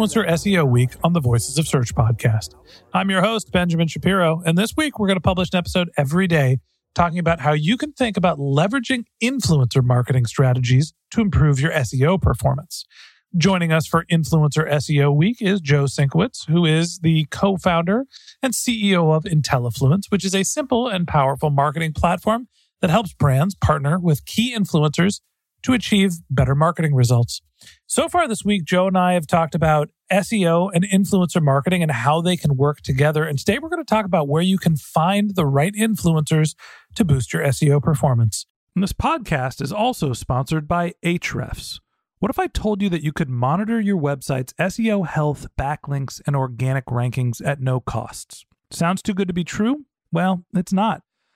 Influencer SEO Week on the Voices of Search podcast. I'm your host, Benjamin Shapiro, and this week we're going to publish an episode every day talking about how you can think about leveraging influencer marketing strategies to improve your SEO performance. Joining us for Influencer SEO Week is Joe Sinkowitz, who is the co founder and CEO of IntelliFluence, which is a simple and powerful marketing platform that helps brands partner with key influencers to achieve better marketing results. So far this week, Joe and I have talked about SEO and influencer marketing and how they can work together. And today we're going to talk about where you can find the right influencers to boost your SEO performance. And this podcast is also sponsored by Ahrefs. What if I told you that you could monitor your website's SEO health, backlinks, and organic rankings at no costs? Sounds too good to be true? Well, it's not,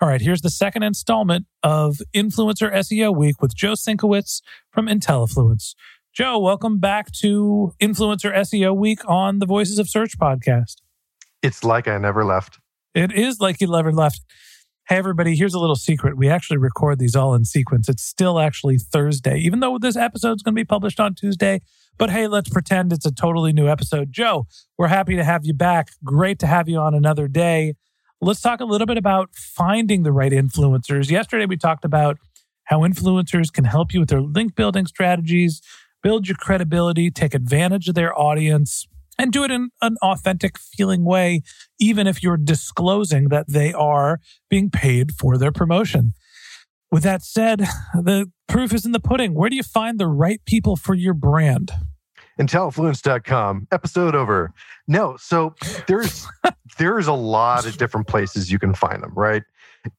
All right, here's the second installment of Influencer SEO Week with Joe Sinkowitz from IntelliFluence. Joe, welcome back to Influencer SEO Week on the Voices of Search podcast. It's like I never left. It is like you never left. Hey, everybody, here's a little secret. We actually record these all in sequence. It's still actually Thursday, even though this episode's going to be published on Tuesday. But hey, let's pretend it's a totally new episode. Joe, we're happy to have you back. Great to have you on another day. Let's talk a little bit about finding the right influencers. Yesterday, we talked about how influencers can help you with their link building strategies, build your credibility, take advantage of their audience, and do it in an authentic feeling way, even if you're disclosing that they are being paid for their promotion. With that said, the proof is in the pudding. Where do you find the right people for your brand? Intellifluence.com. Episode over. No, so there's there's a lot of different places you can find them, right?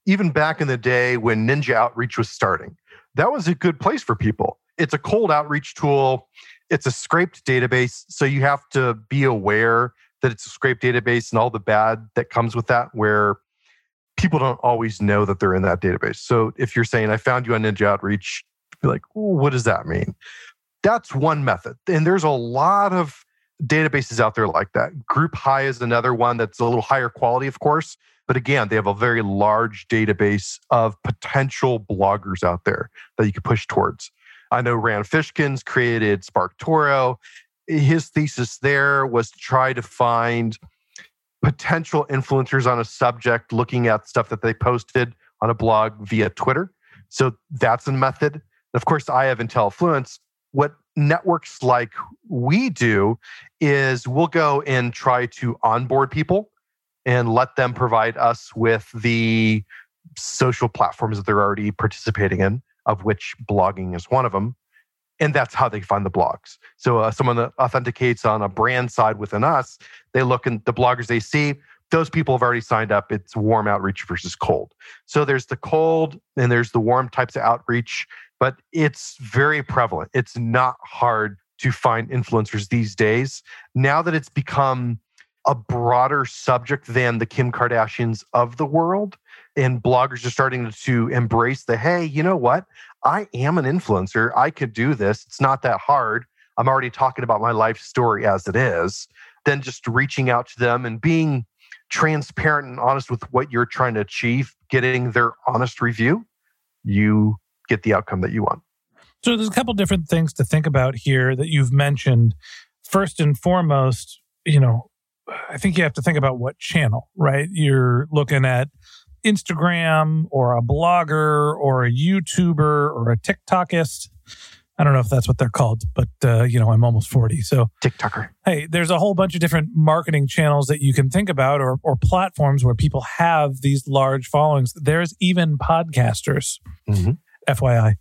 Even back in the day when Ninja Outreach was starting, that was a good place for people. It's a cold outreach tool. It's a scraped database, so you have to be aware that it's a scraped database and all the bad that comes with that, where people don't always know that they're in that database. So if you're saying, I found you on Ninja Outreach, be like, what does that mean? That's one method. And there's a lot of databases out there like that. Group High is another one that's a little higher quality, of course. But again, they have a very large database of potential bloggers out there that you could push towards. I know Rand Fishkins created SparkToro. His thesis there was to try to find potential influencers on a subject looking at stuff that they posted on a blog via Twitter. So that's a method. Of course, I have IntelliFluence. What networks like we do is we'll go and try to onboard people and let them provide us with the social platforms that they're already participating in, of which blogging is one of them. And that's how they find the blogs. So uh, someone that authenticates on a brand side within us, they look and the bloggers they see, those people have already signed up. It's warm outreach versus cold. So there's the cold and there's the warm types of outreach, but it's very prevalent. It's not hard to find influencers these days. Now that it's become a broader subject than the Kim Kardashians of the world, and bloggers are starting to embrace the hey, you know what? I am an influencer. I could do this. It's not that hard. I'm already talking about my life story as it is. Then just reaching out to them and being transparent and honest with what you're trying to achieve, getting their honest review, you get the outcome that you want. So there's a couple different things to think about here that you've mentioned. First and foremost, you know, I think you have to think about what channel, right? You're looking at Instagram or a blogger or a YouTuber or a TikTokist. I don't know if that's what they're called, but uh, you know, I'm almost 40. So TikToker. Hey, there's a whole bunch of different marketing channels that you can think about or, or platforms where people have these large followings. There's even podcasters, Mhm. FYI.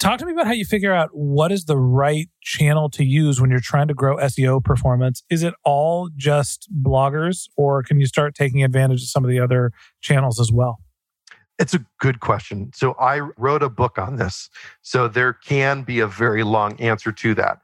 Talk to me about how you figure out what is the right channel to use when you're trying to grow SEO performance. Is it all just bloggers or can you start taking advantage of some of the other channels as well? It's a good question. So I wrote a book on this. So there can be a very long answer to that.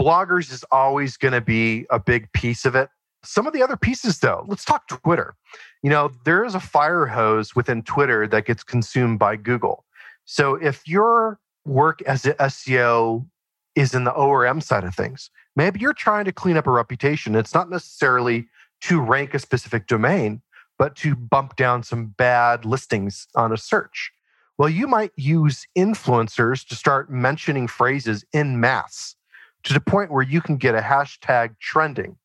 Bloggers is always going to be a big piece of it. Some of the other pieces, though, let's talk Twitter. You know, there is a fire hose within Twitter that gets consumed by Google. So if your work as an SEO is in the ORM side of things, maybe you're trying to clean up a reputation. It's not necessarily to rank a specific domain, but to bump down some bad listings on a search. Well, you might use influencers to start mentioning phrases in mass to the point where you can get a hashtag trending.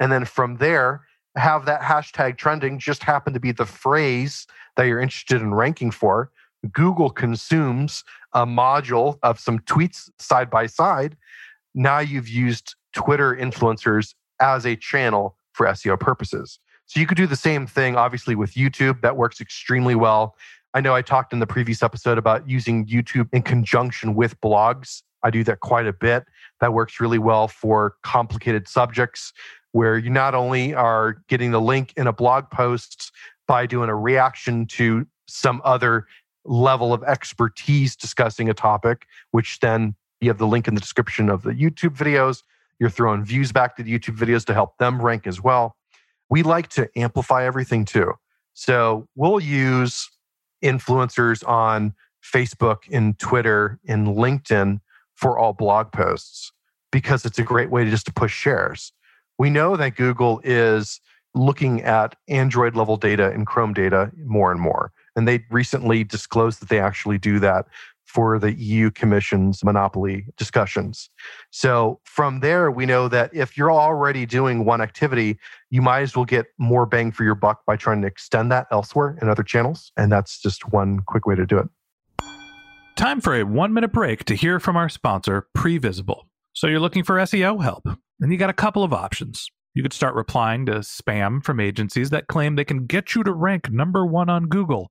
And then from there, have that hashtag trending just happen to be the phrase that you're interested in ranking for. Google consumes a module of some tweets side by side. Now you've used Twitter influencers as a channel for SEO purposes. So you could do the same thing, obviously, with YouTube. That works extremely well. I know I talked in the previous episode about using YouTube in conjunction with blogs. I do that quite a bit. That works really well for complicated subjects where you not only are getting the link in a blog post by doing a reaction to some other level of expertise discussing a topic, which then you have the link in the description of the YouTube videos. You're throwing views back to the YouTube videos to help them rank as well. We like to amplify everything too. So we'll use influencers on Facebook and Twitter and LinkedIn for all blog posts because it's a great way to just to push shares. We know that Google is looking at Android level data and Chrome data more and more. And they recently disclosed that they actually do that for the EU Commission's monopoly discussions. So from there, we know that if you're already doing one activity, you might as well get more bang for your buck by trying to extend that elsewhere in other channels. And that's just one quick way to do it. Time for a one minute break to hear from our sponsor, Previsible. So you're looking for SEO help, and you got a couple of options. You could start replying to spam from agencies that claim they can get you to rank number one on Google.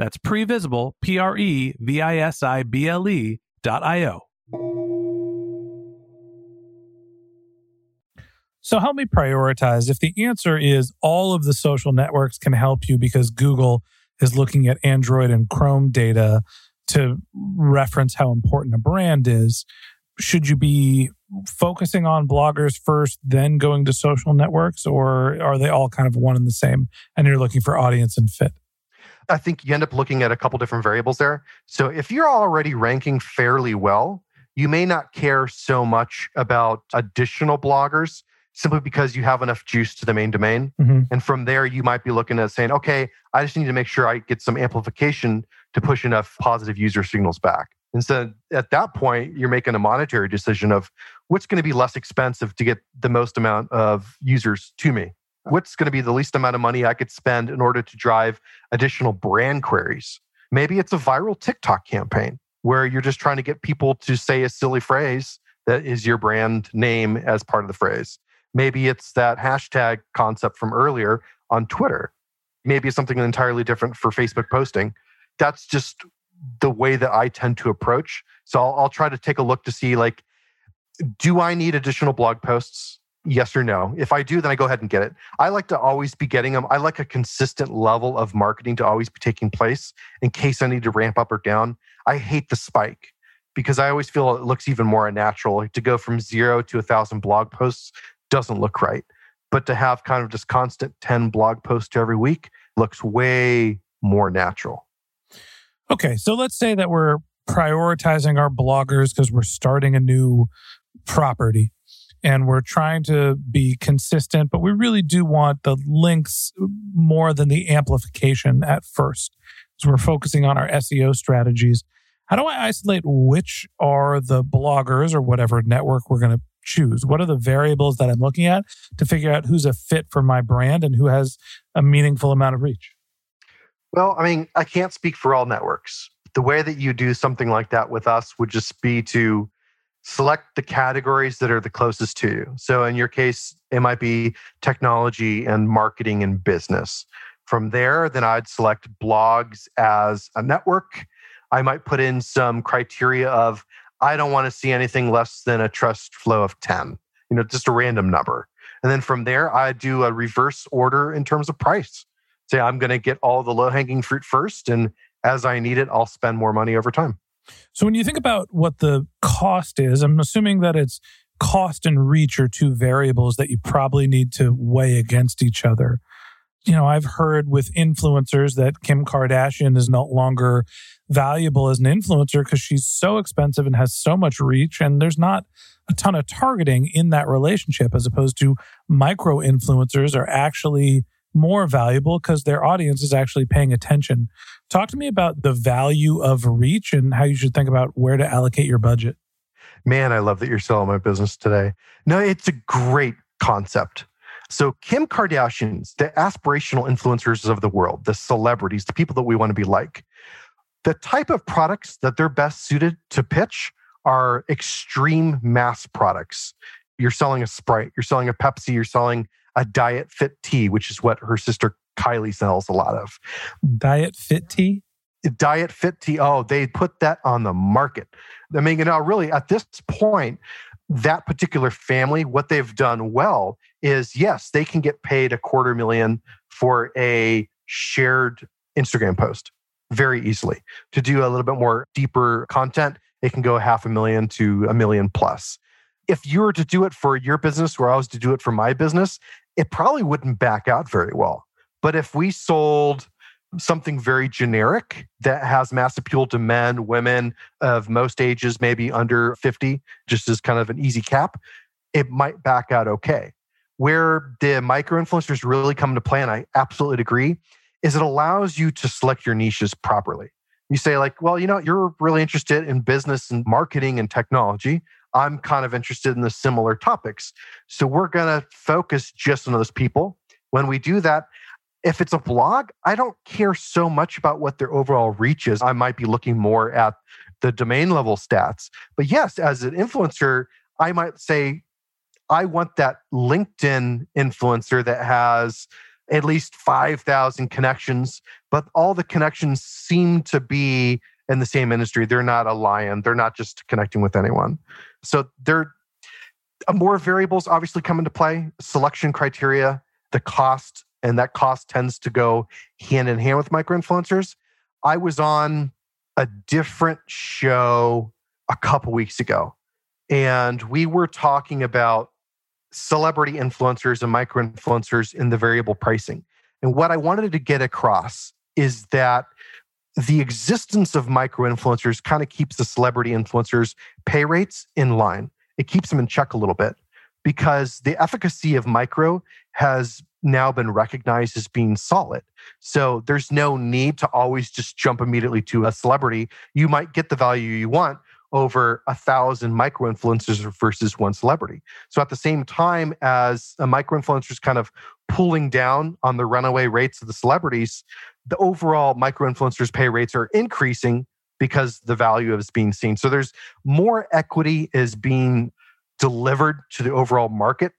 That's previsible, P R E V I S I B L E dot I O. So help me prioritize. If the answer is all of the social networks can help you because Google is looking at Android and Chrome data to reference how important a brand is, should you be focusing on bloggers first, then going to social networks, or are they all kind of one and the same and you're looking for audience and fit? I think you end up looking at a couple different variables there. So if you're already ranking fairly well, you may not care so much about additional bloggers simply because you have enough juice to the main domain. Mm-hmm. And from there, you might be looking at saying, okay, I just need to make sure I get some amplification to push enough positive user signals back. And so at that point, you're making a monetary decision of what's going to be less expensive to get the most amount of users to me. What's going to be the least amount of money I could spend in order to drive additional brand queries? Maybe it's a viral TikTok campaign where you're just trying to get people to say a silly phrase that is your brand name as part of the phrase. Maybe it's that hashtag concept from earlier on Twitter. Maybe it's something entirely different for Facebook posting. That's just the way that I tend to approach. So I'll, I'll try to take a look to see like, do I need additional blog posts? Yes or no. If I do, then I go ahead and get it. I like to always be getting them. I like a consistent level of marketing to always be taking place in case I need to ramp up or down. I hate the spike because I always feel it looks even more unnatural. To go from zero to a thousand blog posts doesn't look right. But to have kind of just constant 10 blog posts every week looks way more natural. Okay, so let's say that we're prioritizing our bloggers because we're starting a new property and we're trying to be consistent, but we really do want the links more than the amplification at first. So we're focusing on our SEO strategies. How do I isolate which are the bloggers or whatever network we're going to choose? What are the variables that I'm looking at to figure out who's a fit for my brand and who has a meaningful amount of reach? Well, I mean, I can't speak for all networks. The way that you do something like that with us would just be to select the categories that are the closest to you. So, in your case, it might be technology and marketing and business. From there, then I'd select blogs as a network. I might put in some criteria of I don't want to see anything less than a trust flow of 10, you know, just a random number. And then from there, I do a reverse order in terms of price say I'm going to get all the low hanging fruit first. And as I need it, I'll spend more money over time. So when you think about what the cost is, I'm assuming that it's cost and reach are two variables that you probably need to weigh against each other. You know, I've heard with influencers that Kim Kardashian is no longer valuable as an influencer because she's so expensive and has so much reach, and there's not a ton of targeting in that relationship, as opposed to micro influencers are actually more valuable because their audience is actually paying attention. Talk to me about the value of reach and how you should think about where to allocate your budget. Man, I love that you're selling my business today. No, it's a great concept. So, Kim Kardashians, the aspirational influencers of the world, the celebrities, the people that we want to be like, the type of products that they're best suited to pitch are extreme mass products. You're selling a Sprite, you're selling a Pepsi, you're selling a diet fit tea, which is what her sister Kylie sells a lot of. Diet fit tea? Diet fit tea. Oh, they put that on the market. I mean, you know, really at this point, that particular family, what they've done well is yes, they can get paid a quarter million for a shared Instagram post very easily. To do a little bit more deeper content, it can go half a million to a million plus if you were to do it for your business where I was to do it for my business, it probably wouldn't back out very well. But if we sold something very generic that has mass appeal to men, women of most ages, maybe under 50, just as kind of an easy cap, it might back out okay. Where the micro influencers really come into play, and I absolutely agree, is it allows you to select your niches properly. You say, like, well, you know, you're really interested in business and marketing and technology. I'm kind of interested in the similar topics. So we're going to focus just on those people. When we do that, if it's a blog, I don't care so much about what their overall reach is. I might be looking more at the domain level stats. But yes, as an influencer, I might say, I want that LinkedIn influencer that has at least 5,000 connections, but all the connections seem to be in the same industry. They're not a lion. They're not just connecting with anyone. So they're uh, more variables obviously come into play selection criteria, the cost, and that cost tends to go hand in hand with micro influencers. I was on a different show a couple weeks ago, and we were talking about celebrity influencers and micro influencers in the variable pricing. And what I wanted to get across is that the existence of micro influencers kind of keeps the celebrity influencers' pay rates in line. It keeps them in check a little bit because the efficacy of micro has now been recognized as being solid. So there's no need to always just jump immediately to a celebrity. You might get the value you want over a thousand micro influencers versus one celebrity. So at the same time as a micro influencer is kind of pulling down on the runaway rates of the celebrities, the overall micro influencers pay rates are increasing because the value is being seen. So there's more equity is being delivered to the overall market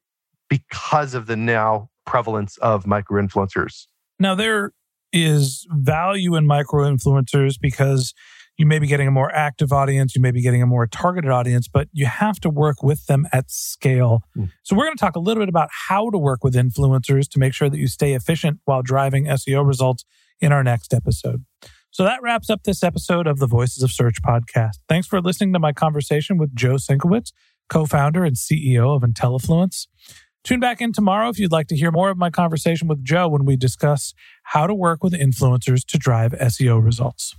because of the now prevalence of micro influencers. Now, there is value in micro influencers because you may be getting a more active audience, you may be getting a more targeted audience, but you have to work with them at scale. Mm. So, we're going to talk a little bit about how to work with influencers to make sure that you stay efficient while driving SEO results in our next episode. So, that wraps up this episode of the Voices of Search podcast. Thanks for listening to my conversation with Joe Sinkowitz, co founder and CEO of IntelliFluence. Tune back in tomorrow if you'd like to hear more of my conversation with Joe when we discuss how to work with influencers to drive SEO results.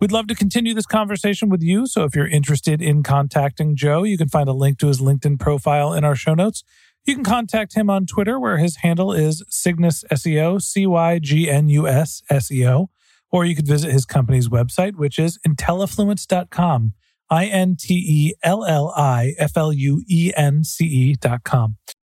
We'd love to continue this conversation with you. So if you're interested in contacting Joe, you can find a link to his LinkedIn profile in our show notes. You can contact him on Twitter, where his handle is Cygnus SEO, C Y G N U S SEO, or you could visit his company's website, which is intellifluence.com, I N T E L L I F L U E N C E.com.